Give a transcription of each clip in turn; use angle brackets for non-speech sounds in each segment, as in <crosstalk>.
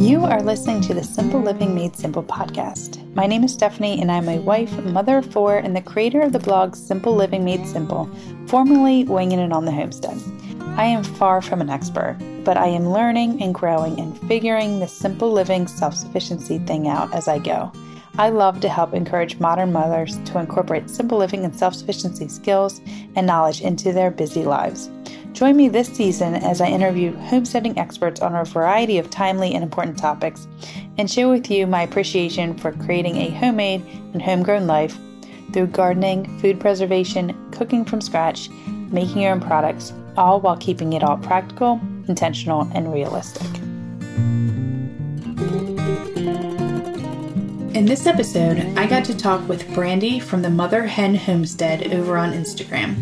You are listening to the Simple Living Made Simple podcast. My name is Stephanie, and I'm a wife, mother of four, and the creator of the blog Simple Living Made Simple, formerly Winging It on the Homestead. I am far from an expert, but I am learning and growing and figuring the simple living self sufficiency thing out as I go. I love to help encourage modern mothers to incorporate simple living and self sufficiency skills and knowledge into their busy lives. Join me this season as I interview homesteading experts on a variety of timely and important topics and share with you my appreciation for creating a homemade and homegrown life through gardening, food preservation, cooking from scratch, making your own products, all while keeping it all practical, intentional, and realistic. In this episode, I got to talk with Brandy from the Mother Hen Homestead over on Instagram.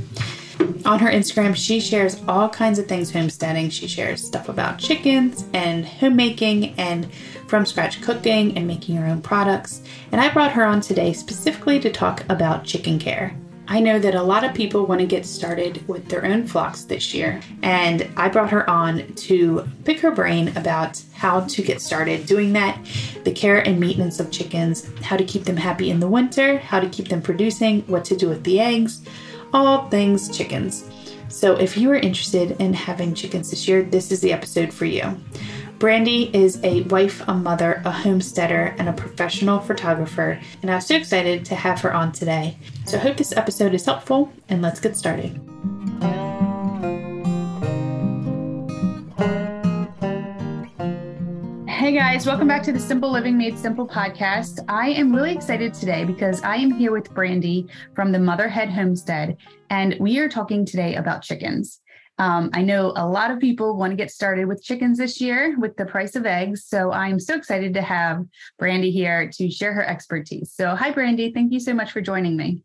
On her Instagram, she shares all kinds of things homesteading. She shares stuff about chickens and homemaking and from scratch cooking and making her own products. And I brought her on today specifically to talk about chicken care. I know that a lot of people want to get started with their own flocks this year, and I brought her on to pick her brain about how to get started doing that, the care and maintenance of chickens, how to keep them happy in the winter, how to keep them producing, what to do with the eggs, all things chickens. So, if you are interested in having chickens this year, this is the episode for you. Brandy is a wife, a mother, a homesteader, and a professional photographer, and I'm so excited to have her on today. So I hope this episode is helpful, and let's get started. Hey guys, welcome back to the Simple Living Made Simple podcast. I am really excited today because I am here with Brandy from the Mother Hen Homestead, and we are talking today about chickens. Um, I know a lot of people want to get started with chickens this year with the price of eggs. So I'm so excited to have Brandy here to share her expertise. So, hi, Brandy. Thank you so much for joining me.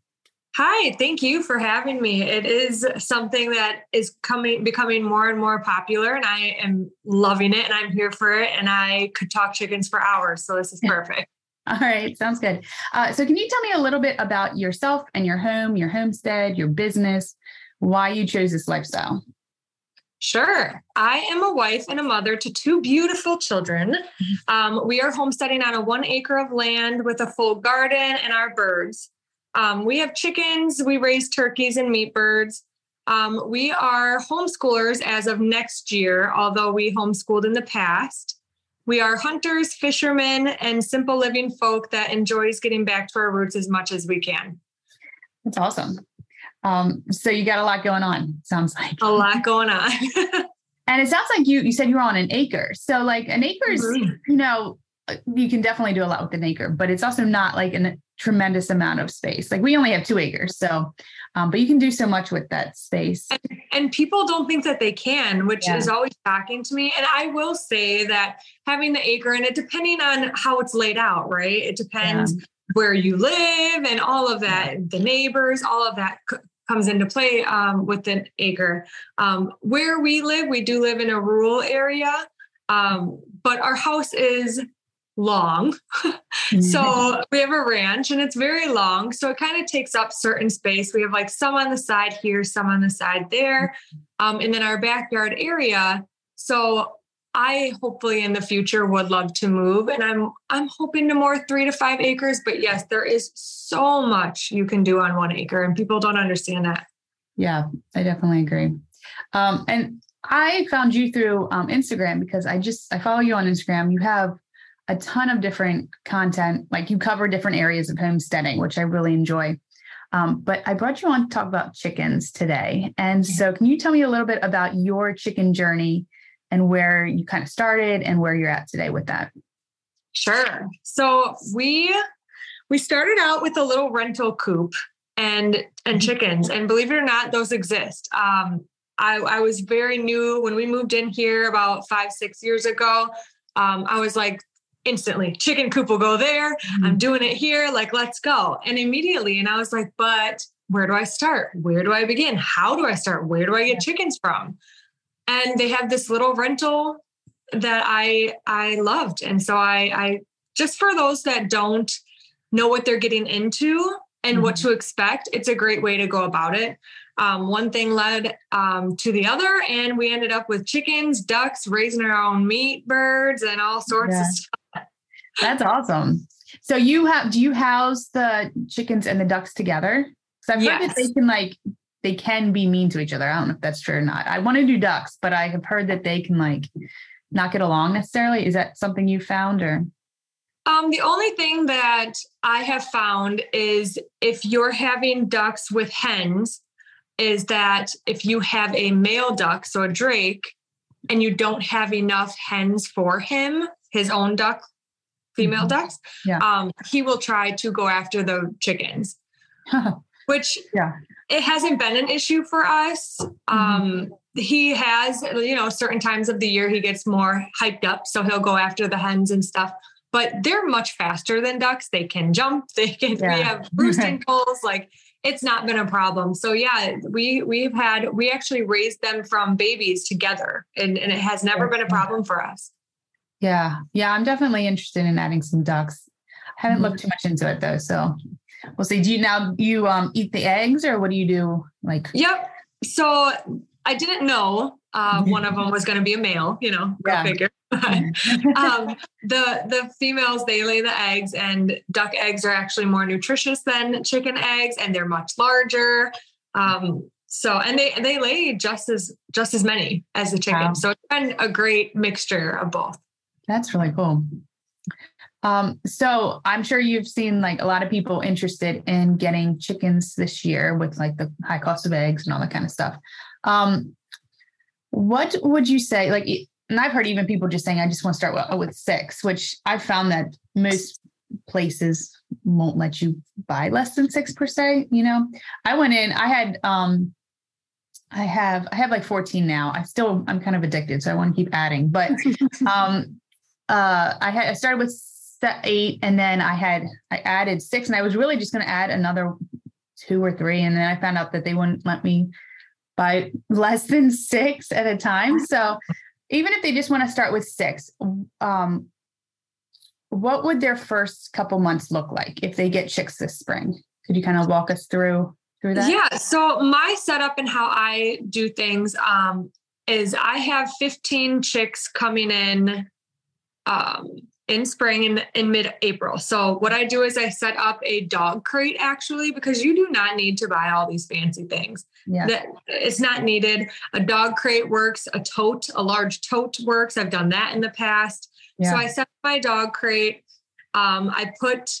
Hi, thank you for having me. It is something that is coming becoming more and more popular and I am loving it and I'm here for it and I could talk chickens for hours so this is <laughs> perfect. All right, sounds good. Uh, so can you tell me a little bit about yourself and your home, your homestead, your business, why you chose this lifestyle? Sure. I am a wife and a mother to two beautiful children. Um, we are homesteading on a one acre of land with a full garden and our birds. Um, we have chickens, we raise turkeys and meat birds. Um, we are homeschoolers as of next year, although we homeschooled in the past. We are hunters, fishermen, and simple living folk that enjoys getting back to our roots as much as we can. That's awesome. Um, so you got a lot going on, sounds like. A lot going on. <laughs> and it sounds like you you said you were on an acre. So like an acre is, mm-hmm. you know, you can definitely do a lot with an acre, but it's also not like a tremendous amount of space. Like we only have two acres, so um, but you can do so much with that space. And, and people don't think that they can, which yeah. is always shocking to me. And I will say that having the acre and it depending on how it's laid out, right? It depends yeah. where you live and all of that, the neighbors, all of that comes into play um, with an acre. Um, where we live, we do live in a rural area, um, but our house is long. <laughs> so mm-hmm. we have a ranch and it's very long. So it kind of takes up certain space. We have like some on the side here, some on the side there, um, and then our backyard area. So I hopefully in the future would love to move and I'm I'm hoping to more 3 to 5 acres but yes there is so much you can do on 1 acre and people don't understand that. Yeah, I definitely agree. Um, and I found you through um, Instagram because I just I follow you on Instagram. You have a ton of different content, like you cover different areas of homesteading, which I really enjoy. Um, but I brought you on to talk about chickens today. And so, can you tell me a little bit about your chicken journey and where you kind of started and where you're at today with that. Sure. So we we started out with a little rental coop and and mm-hmm. chickens, and believe it or not, those exist. Um, I, I was very new when we moved in here about five six years ago. Um, I was like instantly chicken coop will go there. Mm-hmm. I'm doing it here. Like let's go. And immediately, and I was like, but where do I start? Where do I begin? How do I start? Where do I get chickens from? And they have this little rental that I I loved. And so I I just for those that don't know what they're getting into and mm-hmm. what to expect, it's a great way to go about it. um, one thing led um, to the other, and we ended up with chickens, ducks, raising our own meat, birds, and all sorts yeah. of stuff. That's awesome. So you have do you house the chickens and the ducks together? Because I've heard yes. that they can like they can be mean to each other. I don't know if that's true or not. I want to do ducks, but I have heard that they can like not get along necessarily. Is that something you found or? Um, the only thing that I have found is if you're having ducks with hens, is that if you have a male duck, so a drake, and you don't have enough hens for him, his own duck, female mm-hmm. ducks, yeah. um, he will try to go after the chickens. <laughs> which yeah. It hasn't been an issue for us. Mm-hmm. Um, he has, you know, certain times of the year he gets more hyped up, so he'll go after the hens and stuff. But they're much faster than ducks. They can jump. <laughs> They can. Yeah. We have roosting <laughs> poles. Like it's not been a problem. So yeah, we we've had we actually raised them from babies together, and and it has never been a problem for us. Yeah, yeah, I'm definitely interested in adding some ducks. I haven't mm-hmm. looked too much into it though, so we'll see. Do you now you um eat the eggs, or what do you do? Like, yep. So I didn't know uh, <laughs> one of them was going to be a male. You know, go yeah. figure. <laughs> <laughs> um, the the females they lay the eggs, and duck eggs are actually more nutritious than chicken eggs, and they're much larger. Um, so and they they lay just as just as many as the chicken. Wow. So it's been a great mixture of both. That's really cool. Um, so I'm sure you've seen like a lot of people interested in getting chickens this year with like the high cost of eggs and all that kind of stuff. Um, what would you say? Like, and I've heard even people just saying, I just want to start with, with six, which I've found that most places won't let you buy less than six per se. You know, I went in, I had, um, I have, I have like 14 now. I still, I'm kind of addicted, so I want to keep adding, but, <laughs> um, uh, I had, I started with eight and then I had, I added six and I was really just going to add another two or three. And then I found out that they wouldn't let me buy <laughs> less than six at a time. So even if they just want to start with six, um, what would their first couple months look like if they get chicks this spring? Could you kind of walk us through through that? Yeah. So my setup and how I do things um, is I have 15 chicks coming in um, in spring in, in mid-April. So what I do is I set up a dog crate actually because you do not need to buy all these fancy things. Yeah. That it's not needed. A dog crate works, a tote, a large tote works. I've done that in the past. Yeah. So I set my dog crate. Um, I put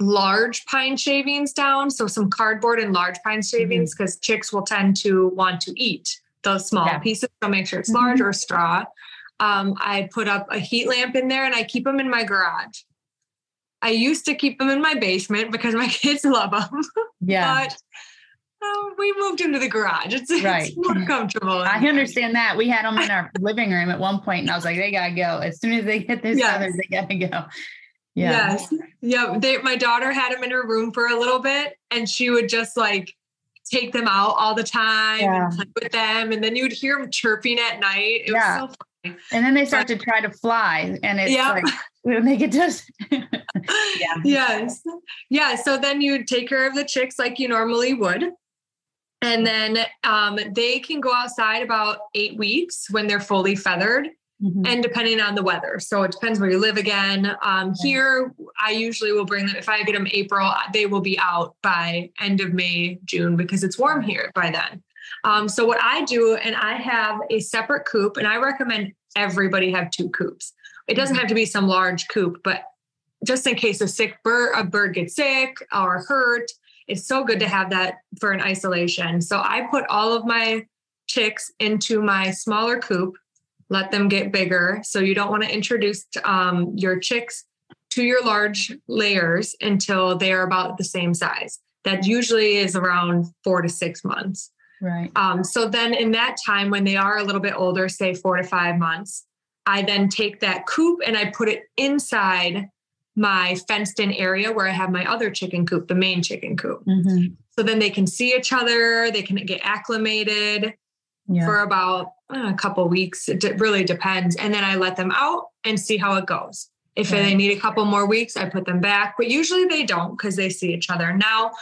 large pine shavings down, so some cardboard and large pine shavings because mm-hmm. chicks will tend to want to eat those small yeah. pieces. So make sure it's mm-hmm. large or straw. Um, I put up a heat lamp in there and I keep them in my garage. I used to keep them in my basement because my <laughs> kids love them. Yeah. but um, we moved into the garage. It's, right. it's more comfortable. I understand that. We had them in our living room at one point, and I was like, they gotta go. As soon as they get this yes. feathers, they gotta go. Yeah. Yes. Yeah. They, my daughter had them in her room for a little bit, and she would just like take them out all the time yeah. and play with them. And then you would hear them chirping at night. It yeah. was so and then they start to try to fly, and it's yeah. like they get to <laughs> yeah. Yes. Yeah. So then you take care of the chicks like you normally would. And then um, they can go outside about eight weeks when they're fully feathered. Mm-hmm. And depending on the weather. So it depends where you live again. Um, Here, I usually will bring them, if I get them April, they will be out by end of May, June, because it's warm here by then. Um, so what I do, and I have a separate coop, and I recommend everybody have two coops. It doesn't have to be some large coop, but just in case a sick bird, a bird gets sick or hurt, it's so good to have that for an isolation. So I put all of my chicks into my smaller coop, let them get bigger. So you don't want to introduce um, your chicks to your large layers until they are about the same size. That usually is around four to six months. Right. Um, so then in that time, when they are a little bit older, say four to five months, I then take that coop and I put it inside my fenced in area where I have my other chicken coop, the main chicken coop. Mm-hmm. So then they can see each other, they can get acclimated yeah. for about uh, a couple weeks. It really depends. And then I let them out and see how it goes. If they need a couple more weeks, I put them back, but usually they don't because they see each other. Now,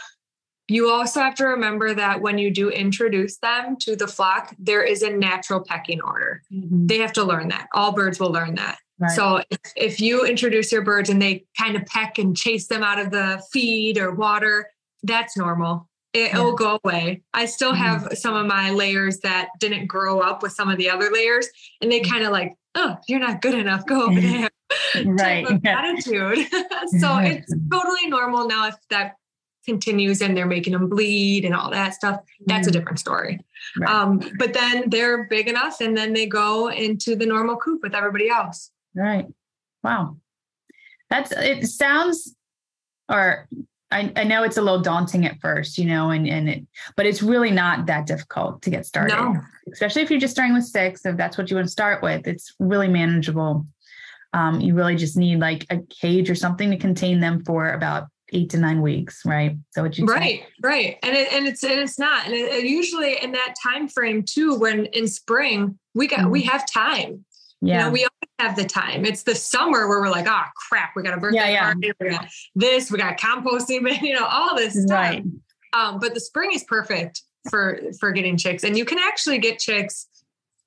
You also have to remember that when you do introduce them to the flock, there is a natural pecking order. Mm-hmm. They have to learn that. All birds will learn that. Right. So if, if you introduce your birds and they kind of peck and chase them out of the feed or water, that's normal. It, will go away. I still mm-hmm. have mm-hmm. some of my layers that didn't grow up with some of the other layers, and they mm-hmm. kind of like, oh, you're not good enough. Go over there. <laughs> right. <laughs> attitude. <laughs> so it's totally normal now if that continues and they're making them bleed and all that stuff, that's a mm. different story. Right. Um, but then they're big enough and then they go into the normal coop with everybody else. Right. Wow. That's it sounds or I, I know it's a little daunting at first, you know, and and it but it's really not that difficult to get started. No. Especially if you're just starting with six, if that's what you want to start with, it's really manageable. Um, you really just need like a cage or something to contain them for about eight to nine weeks, right? So what you right, say? right, and it, and it's and it's not, and it, usually in that time frame too. When in spring we got mm-hmm. we have time. Yeah, you know, we always have the time. It's the summer where we're like, oh crap, we got a birthday yeah, yeah. party, we got this, we got composting, <laughs> you know, all this stuff. Right. Um, but the spring is perfect for for getting chicks, and you can actually get chicks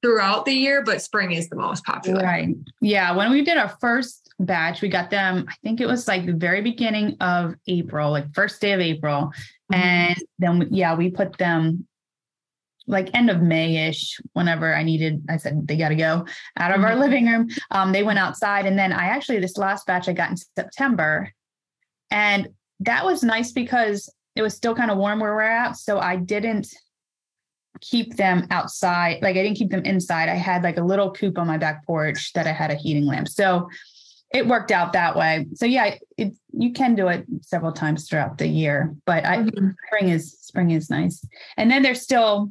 throughout the year, but spring is the most popular. Right. Yeah. When we did our first batch. We got them, I think it was like the very beginning of April, like first day of April. Mm-hmm. And then, yeah, we put them like end of May-ish, whenever I needed, I said they got to go out of mm-hmm. our living room. Um, they went outside, and then I actually this last batch I got in September, and that was nice because it was still kind of warm where we're at, so I didn't keep them outside. Like I didn't keep them inside. I had like a little coop on my back porch that I had a heating lamp, so it worked out that way. So yeah, it, you can do it several times throughout the year, but I, mm-hmm. spring is spring is nice. And then they're still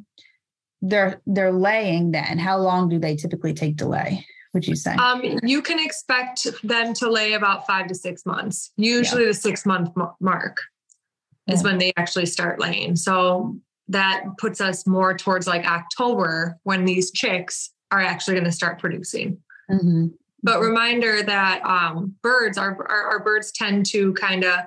they're they're laying. Then how long do they typically take to lay? Would you say? Um, you can expect them to lay about five to six months. Usually, yeah. the six month mark is when they actually start laying. So that puts us more towards like October when these chicks are actually going to start producing. Mm-hmm. But reminder that um, birds, our, our, our birds tend to kind of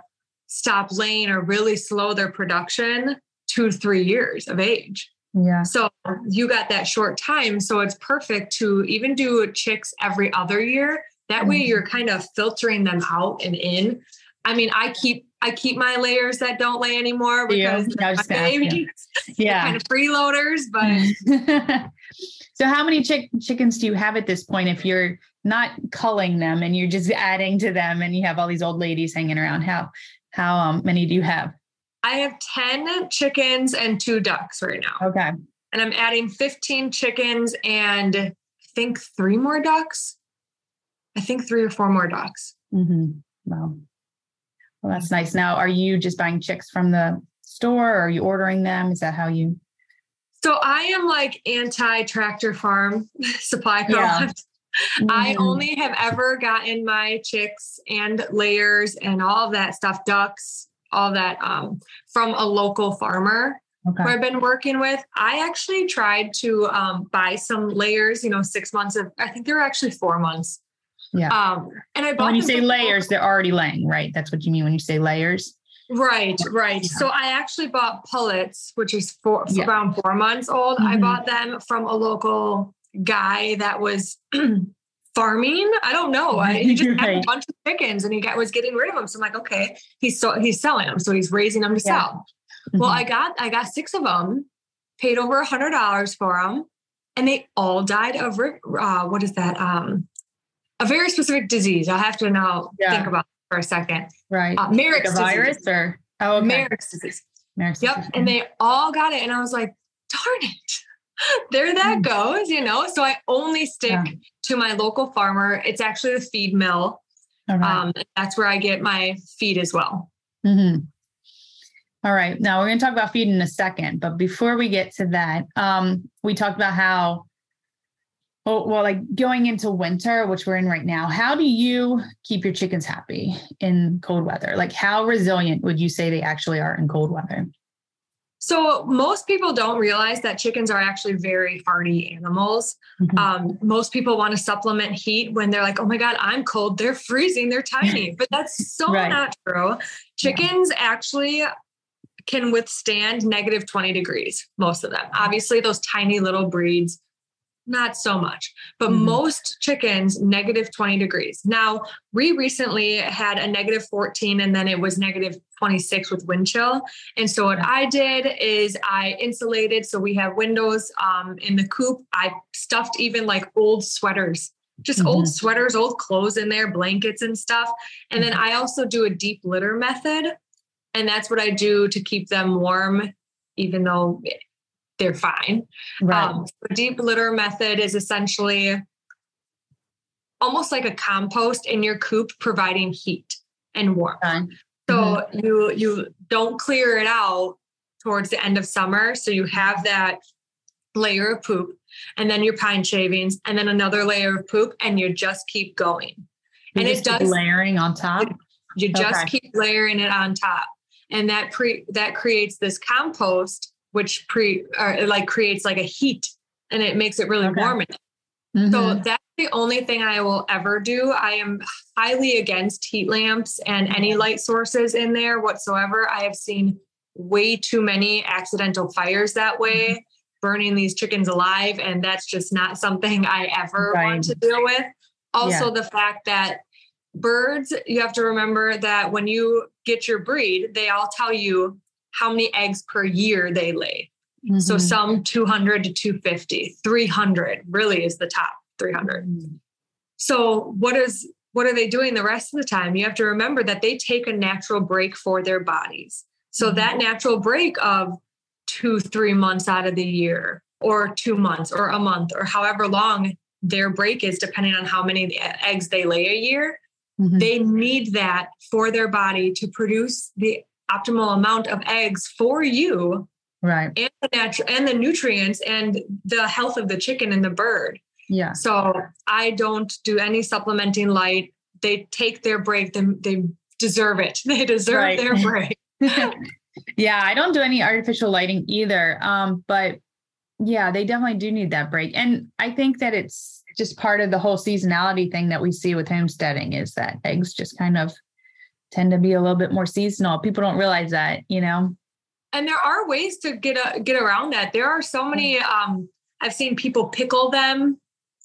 stop laying or really slow their production two to three years of age. Yeah. So you got that short time. So it's perfect to even do chicks every other year. That way mm-hmm. you're kind of filtering them out and in. I mean, I keep I keep my layers that don't lay anymore because <laughs> yeah, my babies, yeah, kind of freeloaders. But <laughs> so, how many chick- chickens do you have at this point? If you're not culling them and you're just adding to them and you have all these old ladies hanging around. How how um, many do you have? I have 10 chickens and two ducks right now. Okay. And i'm adding 15 chickens and i think three more ducks. I think three or four more ducks. Mm-hmm. wow. Well that's nice. Now are you just buying chicks from the store or are you ordering them? Is that how you? So I am like anti tractor farm <laughs> supply yeah. Mm-hmm. I only have ever gotten my chicks and layers and all of that stuff, ducks, all that um, from a local farmer okay. who I've been working with. I actually tried to um, buy some layers, you know, six months of, I think they were actually four months. Yeah. Um, and I bought when you say layers, they're already laying, right? That's what you mean when you say layers. Right, right. Yeah. So I actually bought pullets, which is four, yeah. around four months old. Mm-hmm. I bought them from a local guy that was <clears throat> farming. I don't know. I, he just had a bunch of chickens and he got, was getting rid of them. So I'm like, okay, he's so he's selling them. So he's raising them to yeah. sell. Mm-hmm. Well, I got I got six of them, paid over a hundred dollars for them, and they all died of uh, what is that? Um, a very specific disease. I'll have to now yeah. think about it for a second. Right. Uh, Marek's like virus disease. or oh, okay. Marek's disease. Marek's yep. Disease. And they all got it, and I was like, darn it <laughs> there that mm. goes, you know. So I only stick yeah. to my local farmer. It's actually the feed mill. Right. Um, that's where I get my feed as well. Mm-hmm. All right. Now we're going to talk about feed in a second, but before we get to that, um, we talked about how, well, well, like going into winter, which we're in right now. How do you keep your chickens happy in cold weather? Like, how resilient would you say they actually are in cold weather? So most people don't realize that chickens are actually very hardy animals. Mm-hmm. Um, most people want to supplement heat when they're like, "Oh my god, I'm cold. They're freezing. They're tiny." <laughs> But that's so right. not true. Chickens yeah. actually can withstand negative 20 degrees, most of them. Obviously, those tiny little breeds, not so much, but mm-hmm. most chickens, negative 20 degrees. Now, we recently had a negative 14 and then it was negative 26 with wind chill. And so, what I did is I insulated. So, we have windows um, in the coop. I stuffed even like old sweaters just mm-hmm. old sweaters, old clothes in there, blankets and stuff. And then mm-hmm. I also do a deep litter method. And that's what I do to keep them warm, even though they're fine. Right. Um, the deep litter method is essentially almost like a compost in your coop, providing heat and warmth. Mm-hmm. So you you don't clear it out towards the end of summer. So you have that layer of poop and then your pine shavings and then another layer of poop and you just keep going. You and it does layering on top. You just okay. keep layering it on top. And that pre that creates this compost which pre or like creates like a heat and it makes it really okay. warm. Mm-hmm. So that's the only thing I will ever do. I am highly against heat lamps and any light sources in there whatsoever. I have seen way too many accidental fires that way. Mm-hmm burning these chickens alive. And that's just not something I ever right. want to deal with. Also, yeah. the fact that birds, you have to remember that when you get your breed, they all tell you how many eggs per year they lay. Mm-hmm. So some 200 to 250, 300 really is the top 300. Mm-hmm. So what is what are they doing the rest of the time? You have to remember that they take a natural break for their bodies. So mm-hmm. that natural break of two, three months out of the year, or two months, or a month, or however long their break is, depending on how many eggs they lay a year. Mm-hmm. They need that for their body to produce the optimal amount of eggs for you, right? And the natural and the nutrients and the health of the chicken and the bird. Yeah. So I don't do any supplementing light. They take their break. They, they deserve it. <laughs> They deserve right. their break. <laughs> <laughs> yeah, I don't do any artificial lighting either. Um, but yeah, they definitely do need that break. And I think that it's just part of the whole seasonality thing that we see with homesteading is that eggs just kind of tend to be a little bit more seasonal. People don't realize that, you know. And there are ways to get a, get around that. There are so many um I've seen people pickle them.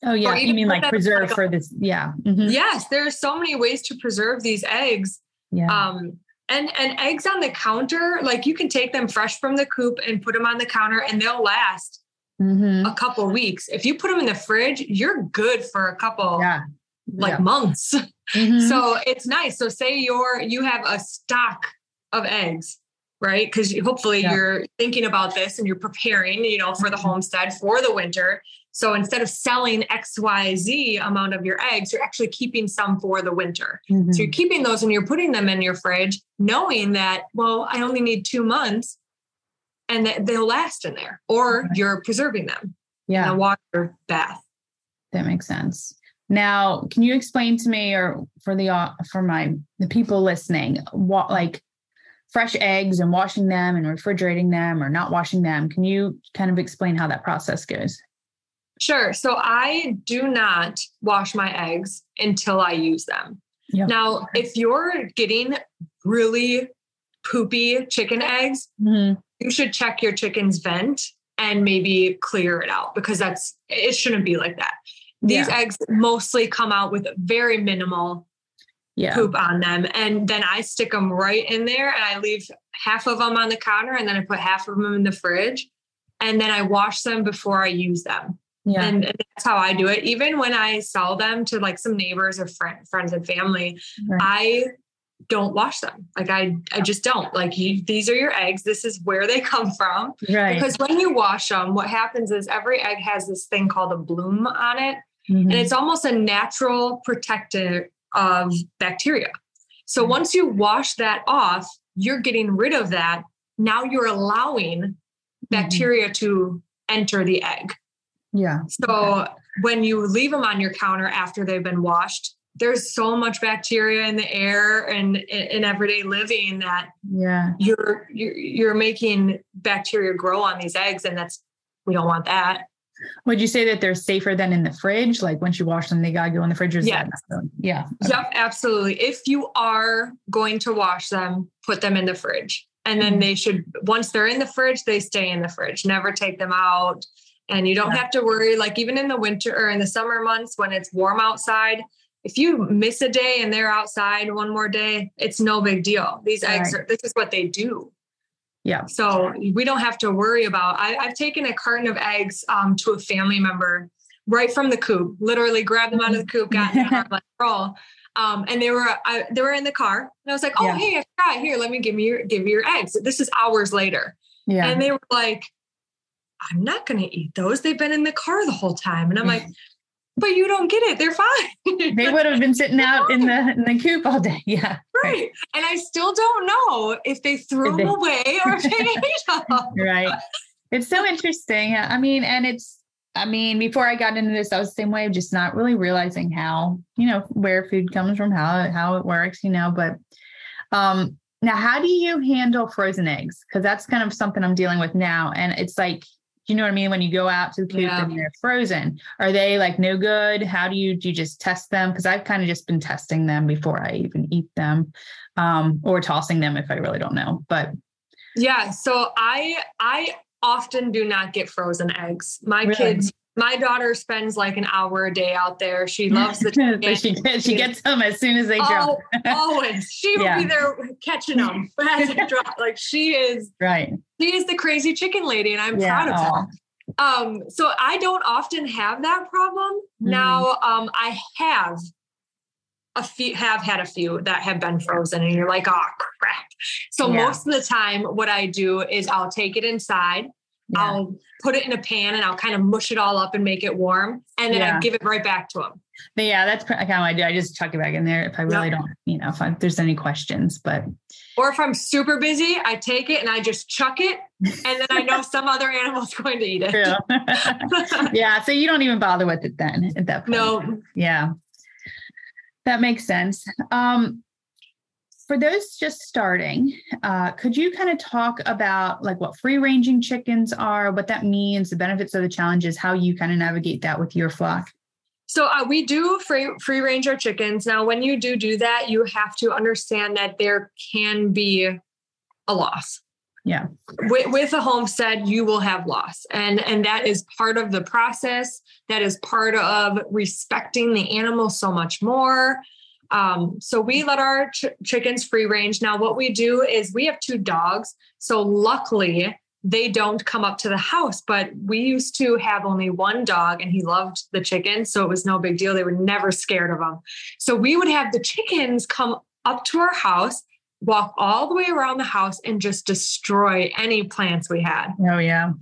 Oh yeah, you mean like preserve for this yeah. Mm-hmm. Yes, there are so many ways to preserve these eggs. Yeah. Um and and eggs on the counter, like you can take them fresh from the coop and put them on the counter and they'll last mm-hmm. a couple weeks. If you put them in the fridge, you're good for a couple yeah. Like yeah. months. <laughs> Mm-hmm. So it's nice. So say you're you have a stock of eggs, right? Because hopefully yeah. you're thinking about this and you're preparing, you know, for the mm-hmm. homestead for the winter. So instead of selling XYZ amount of your eggs, you're actually keeping some for the winter. Mm-hmm. So you're keeping those and you're putting them in your fridge, knowing that, well, I only need two months and that they'll last in there, or you're preserving them yeah. in a water bath. That makes sense. Now, can you explain to me or for the uh, for my the people listening what like fresh eggs and washing them and refrigerating them or not washing them? Can you kind of explain how that process goes? Sure. So I do not wash my eggs until I use them. Yep. Now, if you're getting really poopy chicken eggs, mm-hmm. you should check your chicken's vent and maybe clear it out because that's it shouldn't be like that. These yeah. eggs mostly come out with very minimal yeah. poop on them. And then I stick them right in there and I leave half of them on the counter and then I put half of them in the fridge. And then I wash them before I use them. Yeah. And, and, that's how I do it. Even when I sell them to like some neighbors or friend, friends and family, right. I don't wash them. Like I, I just don't. Like you, these are your eggs. This is where they come from. Right. Because when you wash them, what happens is every egg has this thing called a bloom on it, mm-hmm. and it's almost a natural protector of bacteria. So mm-hmm. once you wash that off, you're getting rid of that. Now you're allowing mm-hmm. bacteria mm-hmm. to enter the egg. Yeah. So okay. when you leave them on your counter after they've been washed, there's so much bacteria in the air and in everyday living that yeah you're you're, you're making bacteria grow on these eggs and that's we don't want that would you say that they're safer than in the fridge like once you wash them they gotta go in the fridge yeah yeah okay. yep absolutely if you are going to wash them put them in the fridge And then mm-hmm. they should, once they're in the fridge, they stay in the fridge, never take them out. And you don't yeah. have to worry, like even in the winter or in the summer months when it's warm outside, if you miss a day and they're outside one more day, it's no big deal. These eggs right. are, this is what they do. Yeah. So we don't have to worry about, I, have taken a carton of eggs um, to a family member right from the coop, literally grabbed them out of the coop, got in the like roll. Um, and they were I, they were in the car, and I was like, "Oh, yeah. hey, I forgot. Here, let me give me your give you your eggs." This is hours later, yeah. And they were like, "I'm not going to eat those. They've been in the car the whole time." And I'm <laughs> like, "But you don't get it. They're fine. <laughs> they would have been sitting out in the in the coop all day. Yeah, right. right. And I still don't know if they threw them away or if they ate them. Right. It's so interesting. I mean, and it's I mean, before I got into this, I was the same way, just not really realizing how, you know, where food comes from, how how it works, you know. But um now how do you handle frozen eggs? Because that's kind of something I'm dealing with now. And it's like, you know what I mean? When you go out to the coop yeah. and they're frozen, are they like no good? How do you do you just test them? Because I've kind of just been testing them before I even eat them, um, or tossing them if I really don't know. But yeah, so I I often do not get frozen eggs. My really? kids, my daughter spends like an hour a day out there. She <laughs> loves the chicken. she, gets, she gets them as soon as they drop. Oh, always. She will yeah. be there catching them <laughs> as they drop. Like she is right. She is the crazy chicken lady, and I'm yeah. proud of her. Um, so I don't often have that problem. Mm. Now, um, I have a few have had a few that have been frozen and you're like, oh crap. So yeah. most of the time, what I do is I'll take it inside, yeah. I'll put it in a pan and I'll kind of mush it all up and make it warm. And then yeah. I give it right back to them. But yeah, that's kind of what I do. I just chuck it back in there if I really yep. don't, you know, if, I, if there's any questions. But or if I'm super busy, I take it and I just chuck it, and then I know <laughs> some other animal's <laughs> going to eat it. Yeah. <laughs> yeah. So you don't even bother with it then at that point. No. Yeah. That makes sense. Um, for those just starting, uh, could you kind of talk about like what free ranging chickens are, what that means, the benefits of the challenges, how you kind of navigate that with your flock? So uh, we do free free range our chickens. Now, when you do do that, you have to understand that there can be a loss yeah with, with, a homestead you will have loss and and that is part of the process that is part of respecting the animal so much more um, so we let our ch- chickens free range now what we do is we have two dogs so luckily they don't come up to the house but we used to have only one dog and he loved the chickens so it was no big deal they were never scared of them so we would have the chickens come up to our house walk all the way around the house and just destroy any plants we had. Oh yeah.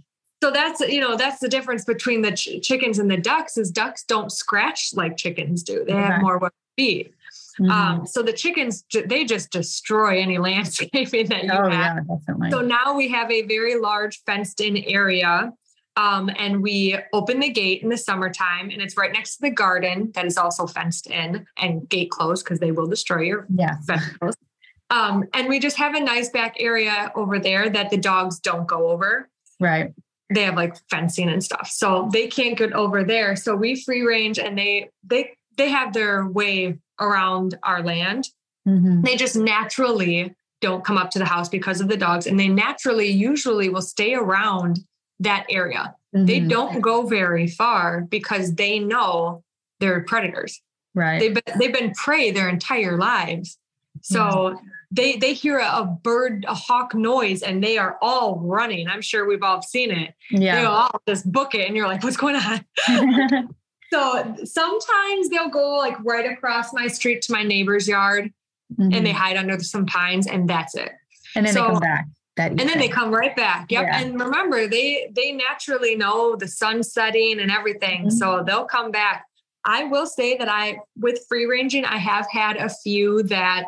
So that's you know that's the difference between the ch- chickens and the ducks is ducks don't scratch like chickens do. They have more what feed. Mm-hmm. Um, so the chickens they just destroy any <laughs> landscaping that you oh, have. Yeah, definitely. So now we have a very large fenced in area. Um, and we open the gate in the summertime and it's right next to the garden that is also fenced in and gate closed because they will destroy your yeah. Um, and we just have a nice back area over there that the dogs don't go over. Right. They have like fencing and stuff. So they can't get over there. So we free range and they they they have their way around our land. Mm-hmm. They just naturally don't come up to the house because of the dogs. And they naturally usually will stay around that area. Mm-hmm. They don't go very far because they know they're predators. Right. They've been, they've been prey their entire lives. So mm-hmm they they hear a, bird a hawk noise and they are all running i'm sure we've all seen it yeah they all just book it and you're like what's going on <laughs> <laughs> so sometimes they'll go like right across my street to my neighbor's yard mm-hmm. and they hide under some pines and that's it and then so, they come back and then they come right back yep yeah. and remember they they naturally know the sun setting and everything mm-hmm. so they'll come back i will say that i with free ranging i have had a few that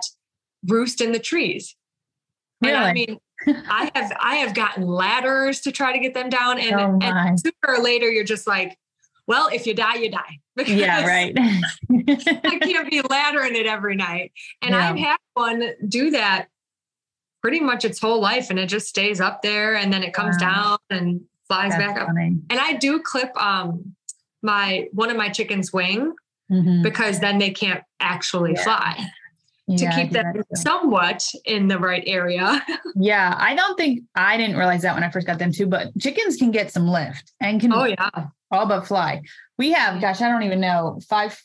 roost in the trees. Really? And I mean, I have I have gotten ladders to try to get them down, and, <laughs> oh and sooner or later you're just like, well, if you die, you die. <laughs> Yeah, right. <laughs> I can't be laddering it every night. And yeah. I've had one do that pretty much its whole life, and it just stays up there, and then it comes wow. down and flies That's back funny. up. And I do clip um my one of my chickens' wing mm-hmm. because then they can't actually yeah. fly. to keep them somewhat in the right area. <laughs> yeah, I don't think I didn't realize that when I first got them too, but chickens can get some lift and can oh yeah all but fly. We have, gosh, I don't even know, five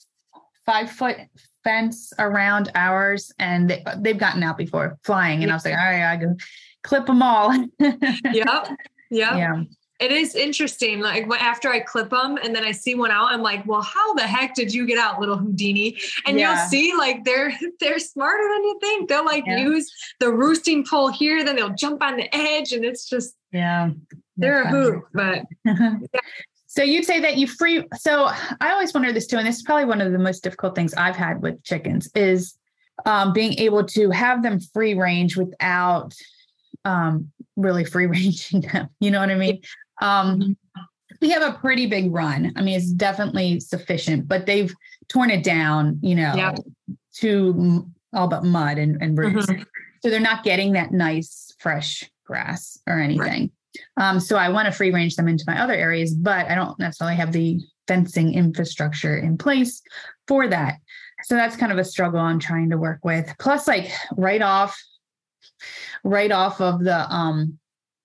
five foot fence around ours, and they, they've gotten out before flying, and I was like, all right, I can clip them all. <laughs> yep. Yep. Yeah it is interesting. Like after I clip them and then I see one out, I'm like, well, how the heck did you get out, little Houdini? And yeah. you'll see like they're <laughs> they're smarter than you think. They'll like yeah. use the roosting pole here, then they'll jump on the edge, and it's just yeah, they're a hoot. But yeah. <laughs> so you'd say that you free. So I always wonder this too, and this is probably one of the most difficult things I've had with chickens is um, being able to have them free range without um, really free <laughs> ranging them. You know what I mean? Um, mm-hmm. we have a pretty big run. I mean, it's definitely sufficient, but they've torn it down, you know, yeah. to all but mud and, and roots. Mm-hmm. So they're not getting that nice fresh grass or anything. Right. Um, so I want to free range them into my other areas, but I don't necessarily have the fencing infrastructure in place for that. So that's kind of a struggle I'm trying to work with. Plus, like right off, right off of the um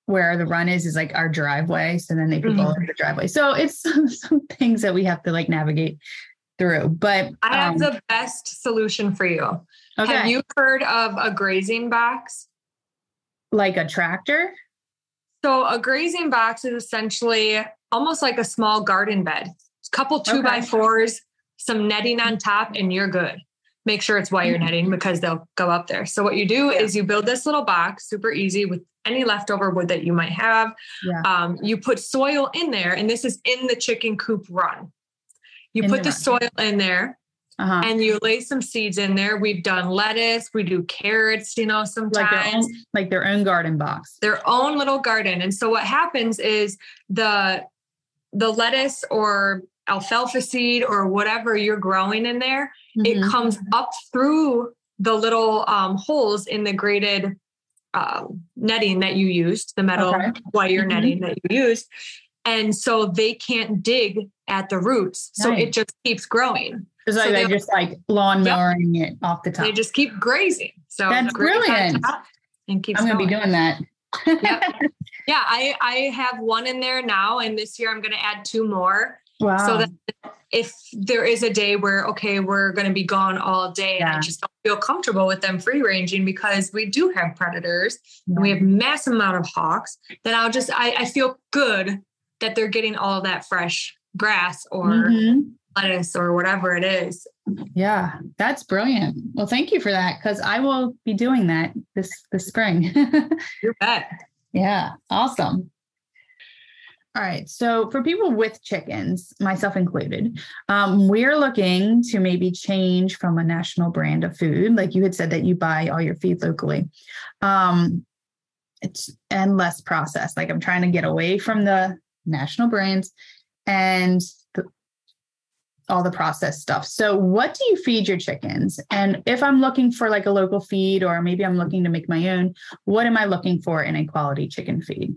where the run is is like our driveway. So then they could go over the driveway. So it's <laughs> some, some, things that we have to like navigate through. But I have um, the best solution for you. Okay. Have you heard of a grazing box? Like a tractor? So a grazing box is essentially almost like a small garden bed. A couple two okay. by fours, some netting on top, and you're good. Make sure it's wire mm-hmm. netting because they'll go up there. So what you do yeah. is you build this little box, super easy with any leftover wood that you might have. Yeah. Um, you put soil in there, and this is in the chicken coop run. You in put the, the soil in there. Uh-huh. And you lay some seeds in there. We've done lettuce, we do carrots, you know, sometimes like their, own, like their own garden box, their own little garden. And so what happens is the the lettuce or alfalfa seed or whatever you're growing in there, mm-hmm. it comes up through the little um, holes in the graded um, netting that you used, the metal okay. wire mm-hmm. netting that you used. And so they can't dig at the roots. So nice. it just keeps growing. So, so they just like lawn mowing yep. it off the top. They just keep grazing. So that's brilliant. And keeps I'm gonna be doing that. yep. <laughs> Yeah, I I have one in there now, and this year I'm gonna add two more. Wow. So that if there is a day where okay we're going to be gone all day yeah. and i just don't feel comfortable with them free ranging because we do have predators and we have massive amount of hawks then i'll just i, I feel good that they're getting all that fresh grass or mm-hmm. Lettuce or whatever it is yeah that's brilliant well thank you for that because i will be doing that this this spring <laughs> you bet yeah awesome all right. So for people with chickens, myself included, um, we're looking to maybe change from a national brand of food, like you had said that you buy all your feed locally, um, it's, and less processed. Like I'm trying to get away from the national brands and all the processed stuff. So what do you feed your chickens? And if I'm looking for like a local feed, or maybe I'm looking to make my own, what am I looking for in a quality chicken feed?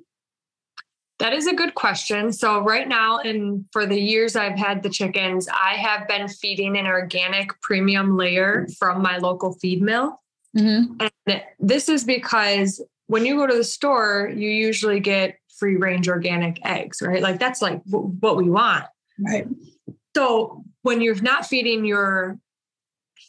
That is a good question. So right now, and for the years I've had the chickens, I have been feeding an organic premium layer from my local feed mill. Mm-hmm. And this is because when you go to the store, you usually get free range organic eggs, right? Like that's like w- what we want. Right. So when you're not feeding your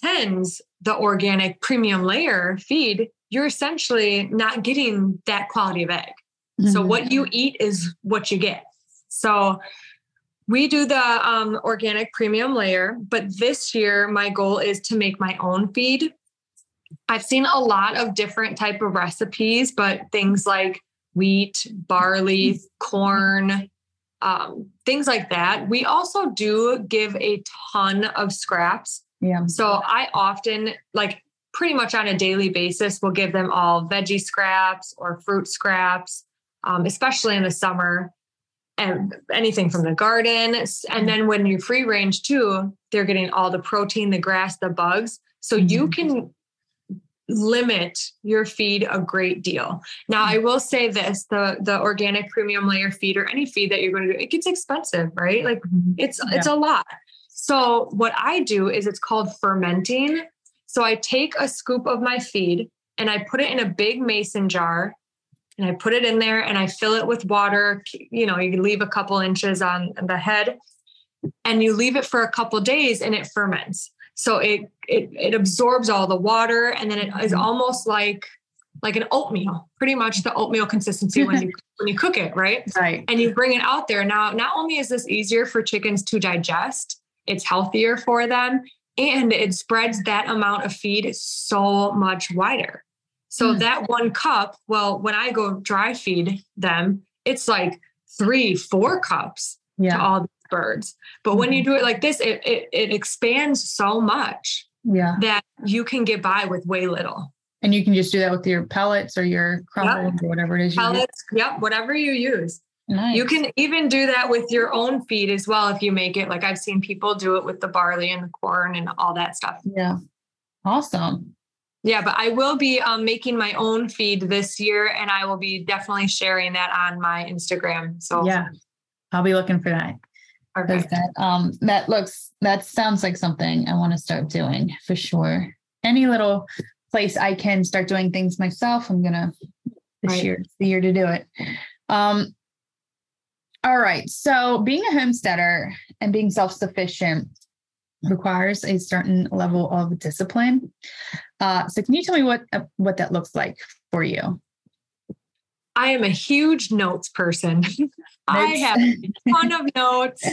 hens the organic premium layer feed, you're essentially not getting that quality of egg. Mm-hmm. So what you eat is what you get. So we do the um, organic premium layer, but this year my goal is to make my own feed. I've seen a lot of different type of recipes, but things like wheat, barley, corn, um, things like that. We also do give a ton of scraps. Yeah. So I often like pretty much on a daily basis will give them all veggie scraps or fruit scraps um, especially in the summer and anything from the garden. And then when you free range too, they're getting all the protein, the grass, the bugs. So you mm-hmm. can limit your feed a great deal. Now I will say this, the the organic premium layer feed or any feed that you're going to do, it gets expensive, right? Like mm-hmm. it's yeah. it's a lot. So what I do is it's called fermenting. So I take a scoop of my feed and I put it in a big mason jar and I put it in there and I fill it with water. You know, you leave a couple inches on the head and you leave it for a couple days and it ferments. So it, it it absorbs all the water and then it is mm-hmm. almost like like an oatmeal, pretty much the oatmeal consistency when you <laughs> when you cook it, right? Right. And you bring it out there. Now, not only is this easier for chickens to digest, it's healthier for them, and it spreads that amount of feed so much wider. So mm. that one cup, well, when I go dry feed them, it's like three, four cups yeah. to all these birds. But when you mm-hmm. do it like this, it, it it expands so much yeah. that you can get by with way little. And you can just do that with your pellets or your crumbles yep. or whatever it is. Pellets, yep, whatever you use. Nice. You can even do that with your own feed as well if you make it. Like I've seen people do it with the barley and the corn and all that stuff. Yeah. Awesome. Yeah, but I will be um, making my own feed this year and I will be definitely sharing that on my Instagram. So, yeah, I'll be looking for that. Because that um that looks that sounds like something I want to start doing for sure. Any little place I can start doing things myself, I'm gonna this right. year, the year to do it. Um all right. So being a homesteader and being self-sufficient requires a certain level of discipline. Uh, so can you tell me what uh, what that looks like for you? I am a huge notes person. <laughs> I have a <laughs> ton of notes,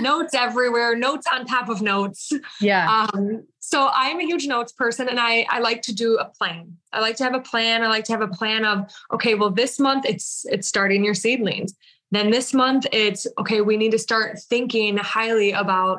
notes everywhere, notes on top of notes. Yeah. Um, so I'm a huge notes person and I, I like to do a plan. I like to have a plan. I like to have a plan of, okay, well, this month it's it's starting your seedlings. Then this month it's okay, we need to start thinking highly about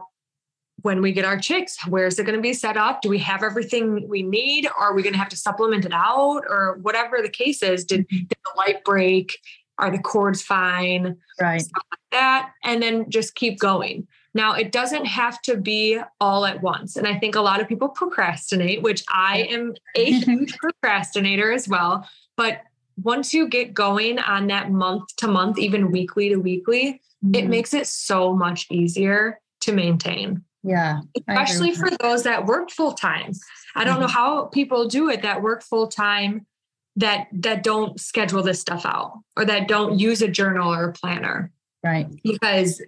when we get our chicks, where is it going to be set up? Do we have everything we need? Or are we going to have to supplement it out? Or whatever the case is, did, mm-hmm. did the light break? Are the cords fine? Right. Stuff like that. And then just keep going. Now, it doesn't have to be all at once. And I think a lot of people procrastinate, which I am a <laughs> huge procrastinator as well. But once you get going on that month to month, even weekly to weekly, mm-hmm. it makes it so much easier to maintain. Yeah. Especially for those that work full time. I don't mm-hmm. know how people do it that work full time that that don't schedule this stuff out or that don't use a journal or a planner. Right. Because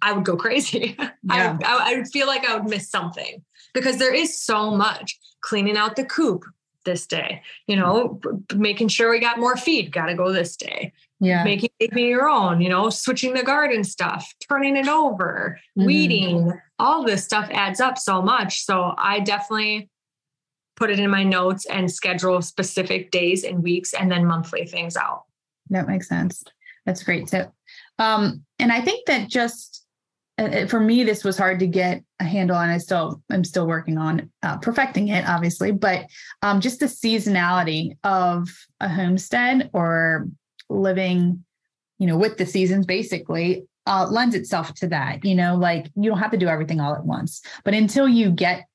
I would go crazy. <laughs> Yeah. I, I, I would feel like I would miss something because there is so much cleaning out the coop this day, you know, making sure we got more feed, got to go this day. Yeah. Making, making your own, you know, switching the garden stuff, turning it over, mm-hmm. weeding, all this stuff adds up so much. So I definitely put it in my notes and schedule specific days and weeks and then monthly things out. That makes sense. That's a great tip. Um, and I think that just uh, for me, this was hard to get a handle on. I still, I'm still working on uh, perfecting it, obviously, but um, just the seasonality of a homestead or living, you know, with the seasons basically uh, lends itself to that. You know, like you don't have to do everything all at once, but until you get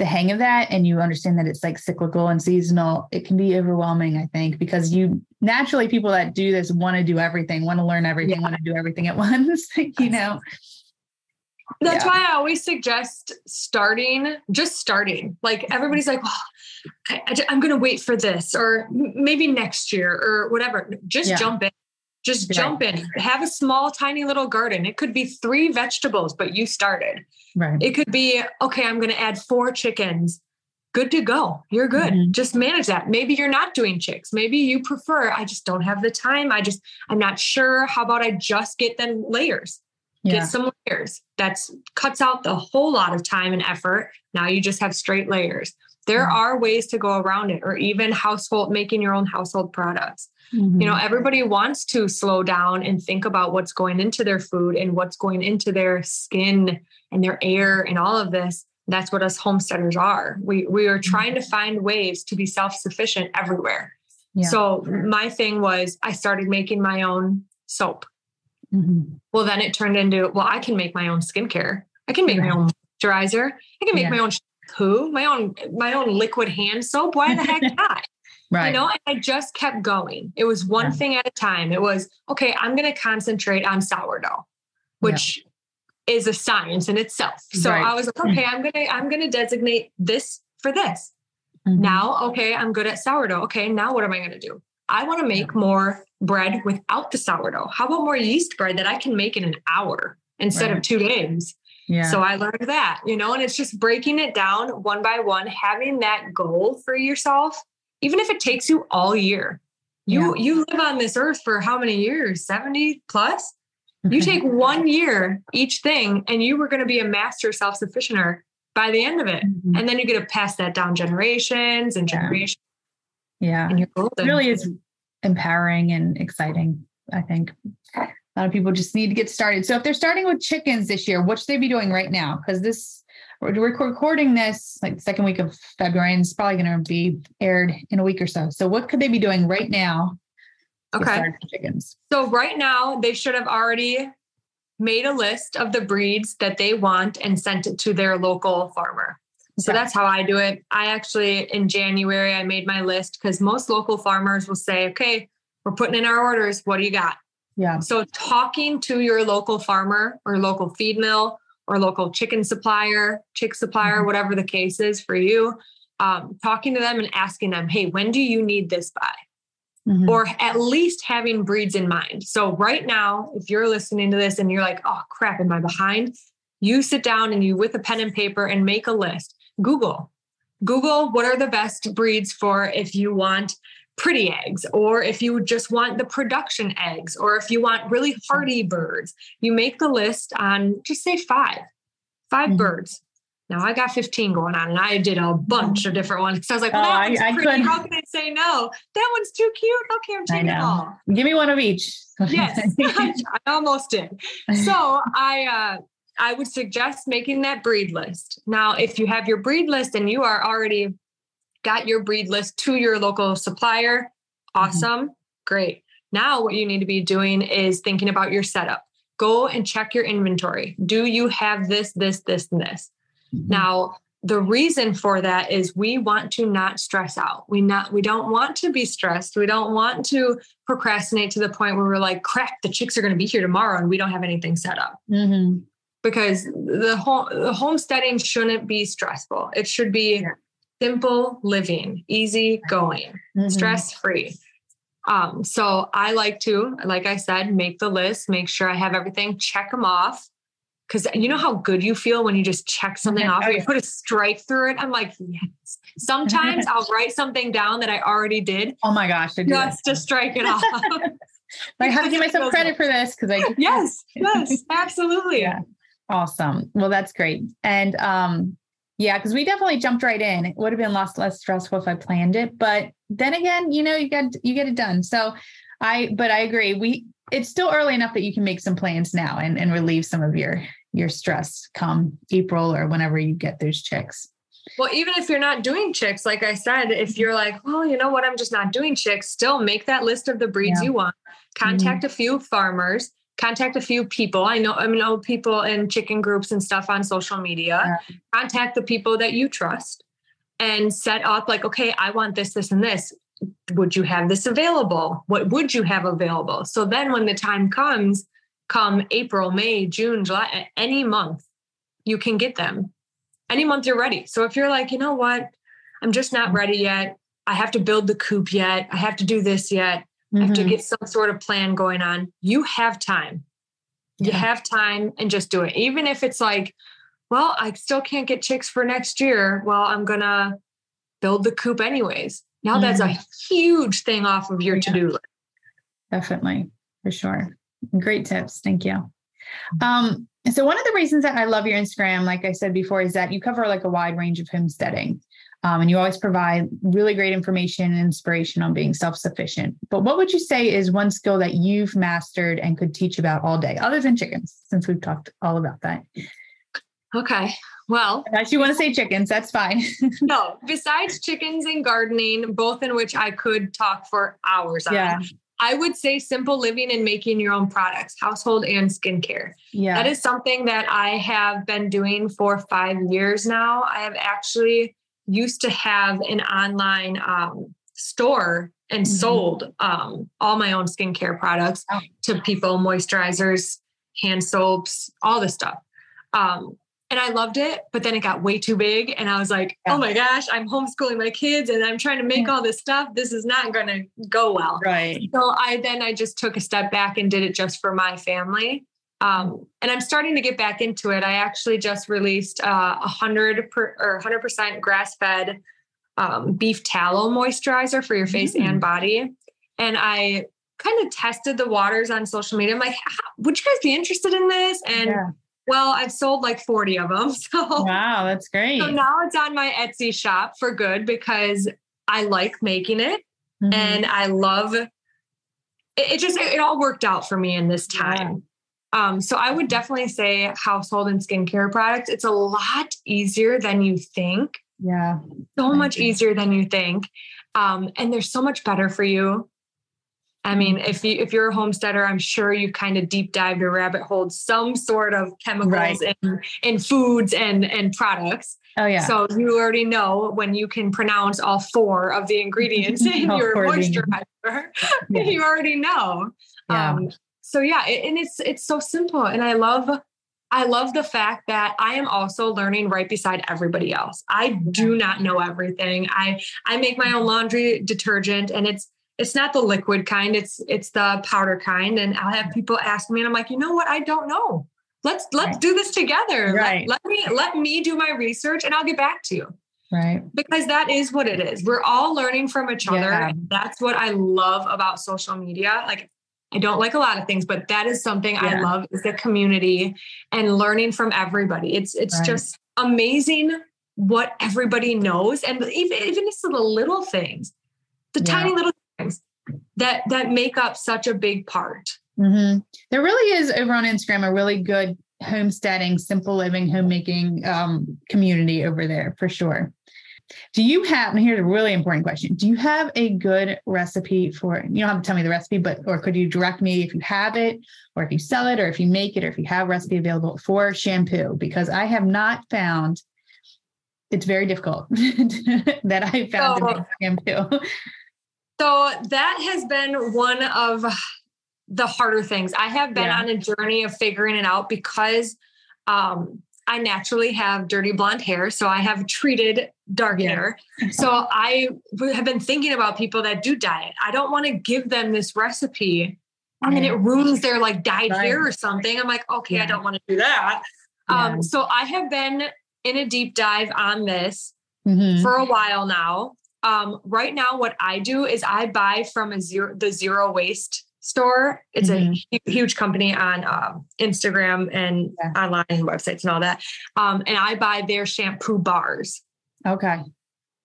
the hang of that and you understand that it's like cyclical and seasonal, it can be overwhelming, I think, because you naturally people that do this want to do everything, want to learn everything, yeah. want to do everything at <laughs> once, you know. That's yeah. why I always suggest starting, just starting. Like everybody's like, well, I, am going to wait for this, or maybe next year, or whatever. Just yeah. jump in. Just jump in. Have a small, tiny little garden. It could be three vegetables, but you started. Right. It could be, okay, I'm going to add four chickens. Good to go. You're good. Mm-hmm. Just manage that. Maybe you're not doing chicks. Maybe you prefer, I just don't have the time. I just, I'm not sure. How about I just get them layers? Yeah. Get some layers. That's cuts out the whole lot of time and effort. Now you just have straight layers. There mm-hmm. are ways to go around it, or even household making your own household products. Mm-hmm. You know, everybody wants to slow down and think about what's going into their food and what's going into their skin and their air and all of this. That's what us homesteaders are. We we are trying to find ways to be self-sufficient everywhere. Yeah. So my thing was I started making my own soap. Mm-hmm. Well, then it turned into, well, I can make my own skincare. I can make my own moisturizer. I can make yeah. my own shampoo, my own my own liquid hand soap. Why the heck <laughs> not? Right. You know, and I just kept going. It was one yeah. thing at a time. It was, okay, I'm going to concentrate on sourdough, which yeah. is a science in itself. So right. I was like, okay, I'm going to, I'm going to designate this for this. Mm-hmm. Now, okay, I'm good at sourdough. Okay, now what am I going to do? I want to make more bread without the sourdough. How about more yeast bread that I can make in an hour instead right. of two days? Yeah. So I learned that, you know, and it's just breaking it down one by one, having that goal for yourself, even if it takes you all year. You yeah. you live on this earth for how many years? 70 plus? You <laughs> take one year each thing and you were going to be a master self-sufficienter by the end of it. Mm-hmm. And then you get to pass that down generations and generations. Yeah. And you're golden. It really is empowering and exciting, I think. A lot of people just need to get started. So if they're starting with chickens this year, what should they be doing right now? Because this we're recording this like the second week of February and it's probably going to be aired in a week or so. So what could they be doing right now? Okay. Chickens. So right now they should have already made a list of the breeds that they want and sent it to their local farmer. So that's how I do it. I actually, in January, I made my list because most local farmers will say, okay, we're putting in our orders. What do you got? Yeah. So talking to your local farmer or local feed mill or local chicken supplier, chick supplier, mm-hmm. whatever the case is for you, um, talking to them and asking them, hey, when do you need this by? mm-hmm. or at least having breeds in mind. So, right now, if you're listening to this and you're like, oh crap, am I behind? You sit down and you, with a pen and paper, and make a list. Google, Google what are the best breeds for if you want pretty eggs, or if you just want the production eggs, or if you want really hardy birds. You make the list on just say five, 5 mm-hmm. birds. Now I got 15 going on and I did a bunch of different ones. So I was like, well, oh, that I, I pretty. How can I say no? That one's too cute. Okay, I'm taking it all. Give me one of each. yes, <laughs> <laughs> I almost did. So I, uh, I would suggest making that breed list. Now, if you have your breed list and you are already got your breed list to your local supplier, mm-hmm. awesome, mm-hmm. great. Now, what you need to be doing is thinking about your setup. Go and check your inventory. Do you have this, this, this, and this? Mm-hmm. Now, the reason for that is we want to not stress out. We not we don't want to be stressed. We don't want to procrastinate to the point where we're like, crap, the chicks are going to be here tomorrow and we don't have anything set up. Mm-hmm. Because the home the homesteading shouldn't be stressful. It should be yeah. Simple living, easy going, mm-hmm. stress free. Um, so I like to, like I said, make the list, make sure I have everything, check them off because you know how good you feel when you just check something off or you put a strike through it. I'm like, yes. Sometimes I'll <laughs> write something down that I already did. Oh my gosh, I just to strike it off. <laughs> I have to give myself credit for this because I <laughs> yes, yes, absolutely. Yeah. Awesome. Well, that's great. And um, yeah, because we definitely jumped right in. It would have been less less stressful if I planned it, but then again, you know, you get you get it done. So I, but I agree. We it's still early enough that you can make some plans now and and relieve some of your your stress come April or whenever you get those chicks. Well, even if you're not doing chicks, like I said, if you're like, well, you know what, I'm just not doing chicks, still make that list of the breeds yeah. you want. Contact mm-hmm. a few farmers, contact a few people. I know I know people in chicken groups and stuff on social media. Yeah. Contact the people that you trust and set up like, okay, I want this, this, and this. Would you have this available? What would you have available? So then when the time comes, come April, May, June, July, any month, you can get them. Any month you're ready. So if you're like, you know what, I'm just not mm-hmm. ready yet. I have to build the coop yet. I have to do this yet. Mm-hmm. Have to mm-hmm. get some sort of plan going on. You have time. You yeah. have time and just do it. Even if it's like, well, I still can't get chicks for next year. Well, I'm going to build the coop anyways. Now mm-hmm. that's a mm-hmm. huge thing off of your yeah. to do list. Definitely, for sure. Great tips. Thank you. Um, so one of the reasons that I love your Instagram, like I said before, is that you cover like a wide range of homesteading. Um, and you always provide really great information and inspiration on being self-sufficient. But what would you say is one skill that you've mastered and could teach about all day, other than chickens, since we've talked all about that? Okay. Well, unless you want to say chickens, that's fine. <laughs> no, besides chickens and gardening, both in which I could talk for hours yeah. on. I would say simple living and making your own products, household and skincare. Yeah. That is something that I have been doing for five years now. I have actually used to have an online um, store and mm-hmm. sold um, all my own skincare products oh. to people, moisturizers, hand soaps, all this stuff. Um, and I loved it, but then it got way too big. And I was like, yeah. oh my gosh, I'm homeschooling my kids and I'm trying to make all this stuff. This is not going to go well. Right. So I then I just took a step back and did it just for my family. Um, and I'm starting to get back into it. I actually just released uh, a uh, hundred per, or 100% grass fed um, beef tallow moisturizer for your face mm. and body. And I kind of tested the waters on social media. I'm like, would you guys be interested in this? And yeah. well, I've sold like 40 of them. <laughs> So wow, that's great. So now it's on my Etsy shop for good because I like making it mm-hmm. and I love it, it just it, it, all worked out for me in this time. Um, so I would definitely say household and skincare products. It's a lot easier than you think. Yeah. So much easier than you think. Um, and they're so much better for you. I mean, if you if you're a homesteader, I'm sure you've kind of deep dived or rabbit holed some sort of chemicals right. in, in foods and and products. Oh yeah. So you already know when you can pronounce all four of the ingredients <laughs> in your moisturizer. Yeah. <laughs> you already know. Yeah. Um, so yeah, it, and it's it's so simple, and I love I love the fact that I am also learning right beside everybody else. I do not know everything. I I make my own laundry detergent, and it's it's not the liquid kind it's it's the powder kind and i'll have people ask me and i'm like you know what? I don't know. Let's let's right. do this together. Right. let, let me let me do my research and i'll get back to you. Right. Because that is what it is. We're all learning from each other. Yeah. that's what i love about social media. Like i don't like a lot of things but that is something yeah. i love is the community and learning from everybody it's it's right. just amazing what everybody knows and even even just the little things the yeah. tiny little things that that make up such a big part. Mm-hmm. There really is over on Instagram a really good homesteading, simple living, homemaking um, community over there for sure. Do you have, and here's a really important question. Do you have a good recipe for, you don't have to tell me the recipe, but, or could you direct me if you have it, or if you sell it, or if you make it, or if you have recipe available for shampoo? Because I have not found, it's very difficult <laughs> that I found so, shampoo. So that has been one of the harder things. I have been yeah. on a journey of figuring it out because um, I naturally have dirty blonde hair. So I have treated dark yeah. hair. So I have been thinking about people that do diet. I don't want to give them this recipe and then it ruins their like dyed right. hair or something. I'm like, okay, yeah. I don't want to do that. Um, so I have been in a deep dive on this mm-hmm. for a while now. Um, right now, what I do is I buy from a zero the zero waste store. It's mm-hmm. a huge company on uh, Instagram and yeah. online websites and all that. Um, and I buy their shampoo bars. Okay.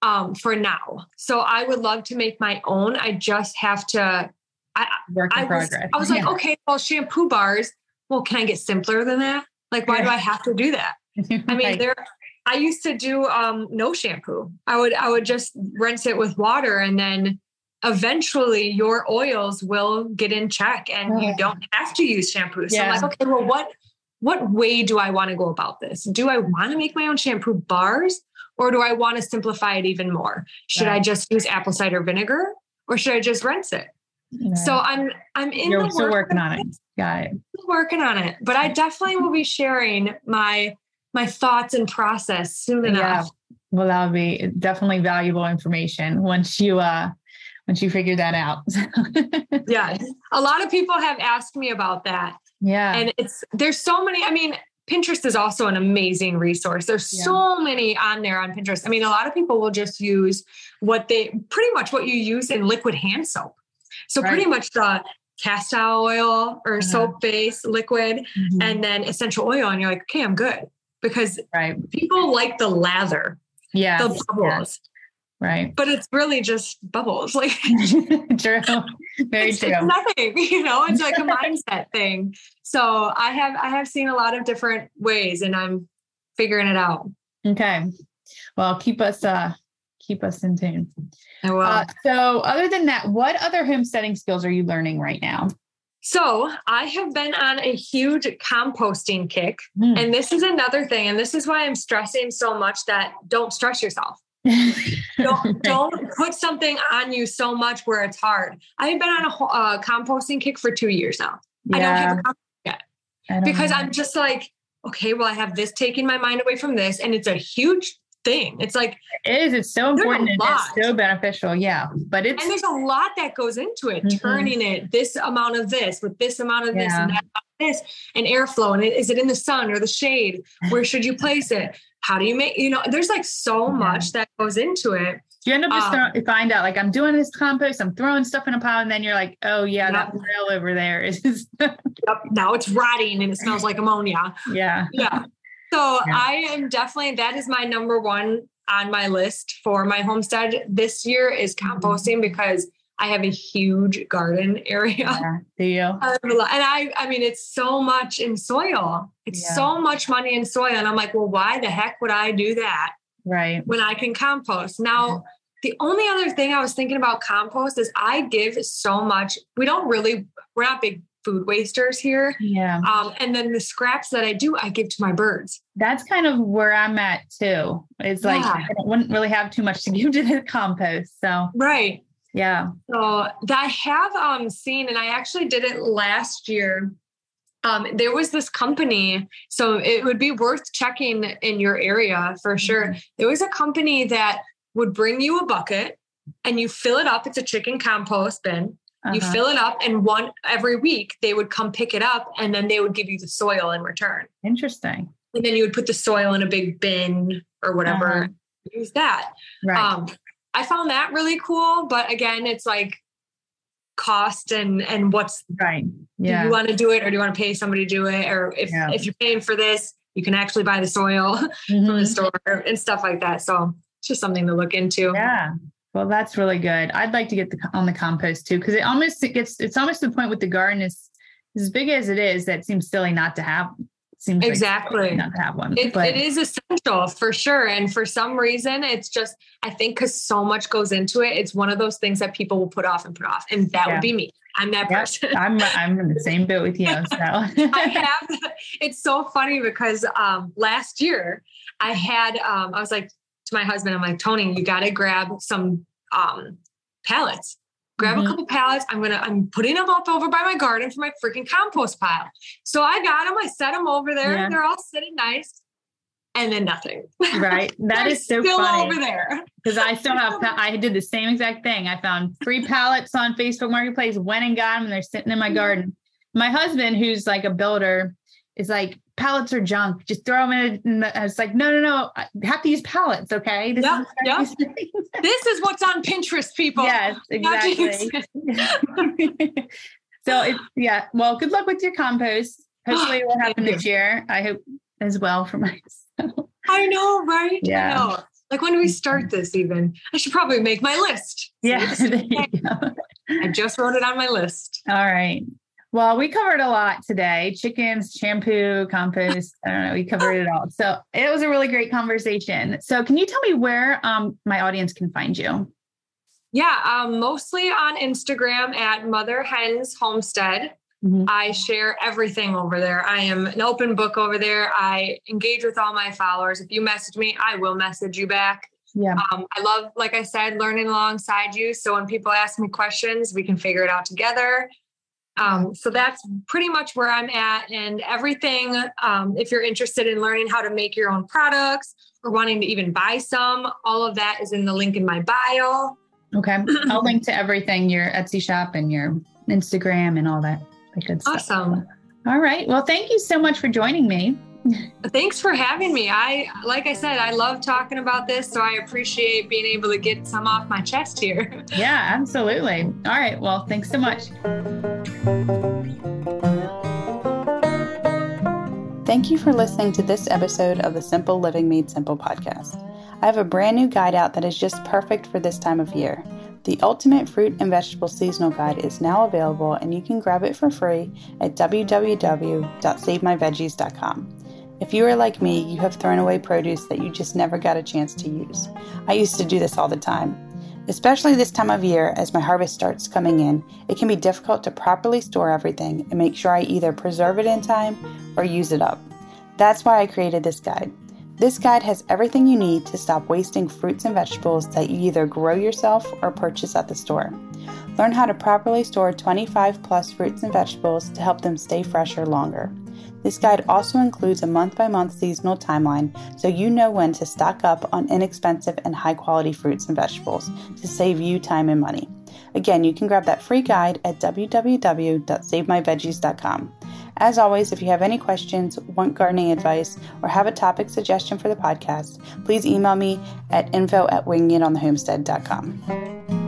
Um, for now. So I would love to make my own. I just have to. I, Work in I progress. Was, I was yeah. like, okay, well, shampoo bars. Well, can I get simpler than that? Like, why do I have to do that? <laughs> I mean, there I used to do um, no shampoo. I would I would just rinse it with water and then eventually your oils will get in check and you don't have to use shampoo. So yeah. I'm like, okay, well, what what way do I want to go about this? Do I want to make my own shampoo bars or do I want to simplify it even more? Should right. I just use apple cider vinegar or should I just rinse it? Right. So I'm I'm in You're the still working on it. Got it. Working on it. But I definitely will be sharing my my thoughts and process soon enough. Yeah. Well, that'll be definitely valuable information once you uh once you figure that out. <laughs> yeah. A lot of people have asked me about that. Yeah. And it's there's so many, I mean, Pinterest is also an amazing resource. There's yeah. so many on there on Pinterest. I mean, a lot of people will just use what they pretty much what you use in liquid hand soap. So right. pretty much the castile oil or uh-huh. soap base liquid mm-hmm. and then essential oil and you're like, "Okay, I'm good." because right. people like the lather, yeah, the bubbles. Right. But it's really just bubbles. Like <laughs> <laughs> true. Very it's, true. It's nothing, <laughs> you know, it's like a mindset thing. So I have I have seen a lot of different ways and I'm figuring it out. Okay. Well, keep us uh keep us in tune. I will. Uh, so other than that, what other homesteading skills are you learning right now? So I have been on a huge composting kick. Mm. And this is another thing. And this is why I'm stressing so much that don't stress yourself. Don't, <laughs> don't put something on you so much where it's hard. I've been on a uh, composting kick for two years now. Yeah. I don't have a compost yet because I'm just like, okay, well, I have this taking my mind away from this. And it's a huge thing. It's like it is. It's so important and it's so beneficial. Yeah. But it's and there's a lot that goes into it, mm-hmm. turning it this amount of this with this amount of this yeah. and that this and airflow. And is it in the sun or the shade? Where should you place it? How do you make, you know, there's like so yeah. much that goes into it. You end up just um, throwing, find out like I'm doing this compost, I'm throwing stuff in a pile, and then you're like, oh yeah, yep. that rail over there is. <laughs> yep. Now it's rotting and it smells like ammonia. Yeah. Yeah. So yeah. I am definitely that is my number one on my list for my homestead this year is mm-hmm. composting because I have a huge garden area. Yeah, <laughs> do you? And I, I mean, it's so much in soil. It's yeah. so much money in soil, and I'm like, well, why the heck would I do that? Right. When I can compost now. The only other thing I was thinking about compost is I give so much. We don't really, we're not big food wasters here. Yeah. Um, and then the scraps that I do, I give to my birds. That's kind of where I'm at too. It's like yeah. I wouldn't really have too much to give to the compost. So right. Yeah. So I have um seen, and I actually did it last year. Um, there was this company, so it would be worth checking in your area for sure. Mm-hmm. There was a company that would bring you a bucket and you fill it up. It's a chicken compost bin. Uh-huh. You fill it up, and one every week they would come pick it up, and then they would give you the soil in return. Interesting. And then you would put the soil in a big bin or whatever. Uh-huh. Use that. Right. Um, I found that really cool, but again, it's like cost and and what's right. Yeah. Do you want to do it, or do you want to pay somebody to do it, or if yeah. if you're paying for this, you can actually buy the soil mm-hmm. <laughs> from the store and stuff like that. So it's just something to look into. Yeah. Well, that's really good. I'd like to get the, on the compost too, because it almost it gets it's almost the point with the garden is as big as it is that seems silly not to have. Seems exactly like not to have one. It, but, it is essential for sure, and for some reason, it's just I think because so much goes into it, it's one of those things that people will put off and put off, and that yeah. would be me. I'm that yep. person. I'm I'm in the same boat with you. So <laughs> I have. It's so funny because um, last year I had um, I was like to my husband, I'm like, Tony, you got to grab some um, pallets. Grab mm-hmm. a couple pallets. I'm gonna. I'm putting them up over by my garden for my freaking compost pile. So I got them. I set them over there. Yeah. They're all sitting nice and then nothing. Right. <laughs> That is so still funny. over there. Because I still have, I did the same exact thing. I found three pallets on Facebook Marketplace, went and got them, and they're sitting in my mm-hmm. garden. My husband, who's like a builder, is like, pallets are junk. Just throw them in. And I was like, no, no, no. I have to use pallets. Okay. This yep, is yep. <laughs> this is what's on Pinterest, people. Yes, exactly. <laughs> so it's yeah. Well, good luck with your compost. Hopefully, it <gasps> will happen this year. I hope as well for <laughs> myself. I know, right? Yeah. Know. Like when do we start mm-hmm. this even? I should probably make my list. Yeah. I just wrote it on my list. All right. Well, we covered a lot today chickens, shampoo, compost. I don't know. We covered it all. So it was a really great conversation. So, can you tell me where um, my audience can find you? Yeah, um, mostly on Instagram at Mother Hens Homestead. Mm-hmm. I share everything over there. I am an open book over there. I engage with all my followers. If you message me, I will message you back. Yeah. Um, I love, like I said, learning alongside you. So when people ask me questions, we can figure it out together. Um, so that's pretty much where I'm at. And everything, um, if you're interested in learning how to make your own products or wanting to even buy some, all of that is in the link in my bio. Okay. <clears throat> I'll link to everything your Etsy shop and your Instagram and all that. Good stuff. Awesome. All right. Well, thank you so much for joining me. Thanks for having me. I, like I said, I love talking about this, so I appreciate being able to get some off my chest here. <laughs> Yeah, absolutely. All right. Well, thanks so much. Thank you for listening to this episode of the Simple Living Made Simple podcast. I have a brand new guide out that is just perfect for this time of year. The Ultimate Fruit and Vegetable Seasonal Guide is now available and you can grab it for free at www.savemyveggies.com. If you are like me, you have thrown away produce that you just never got a chance to use. I used to do this all the time. Especially this time of year, as my harvest starts coming in, it can be difficult to properly store everything and make sure I either preserve it in time or use it up. That's why I created this guide. This guide has everything you need to stop wasting fruits and vegetables that you either grow yourself or purchase at the store. Learn how to properly store 25 plus fruits and vegetables to help them stay fresher longer. This guide also includes a month by month seasonal timeline so you know when to stock up on inexpensive and high quality fruits and vegetables to save you time and money. Again, you can grab that free guide at www.savemyveggies.com. As always, if you have any questions, want gardening advice, or have a topic suggestion for the podcast, please email me at info at wingingitonthehomestead.com.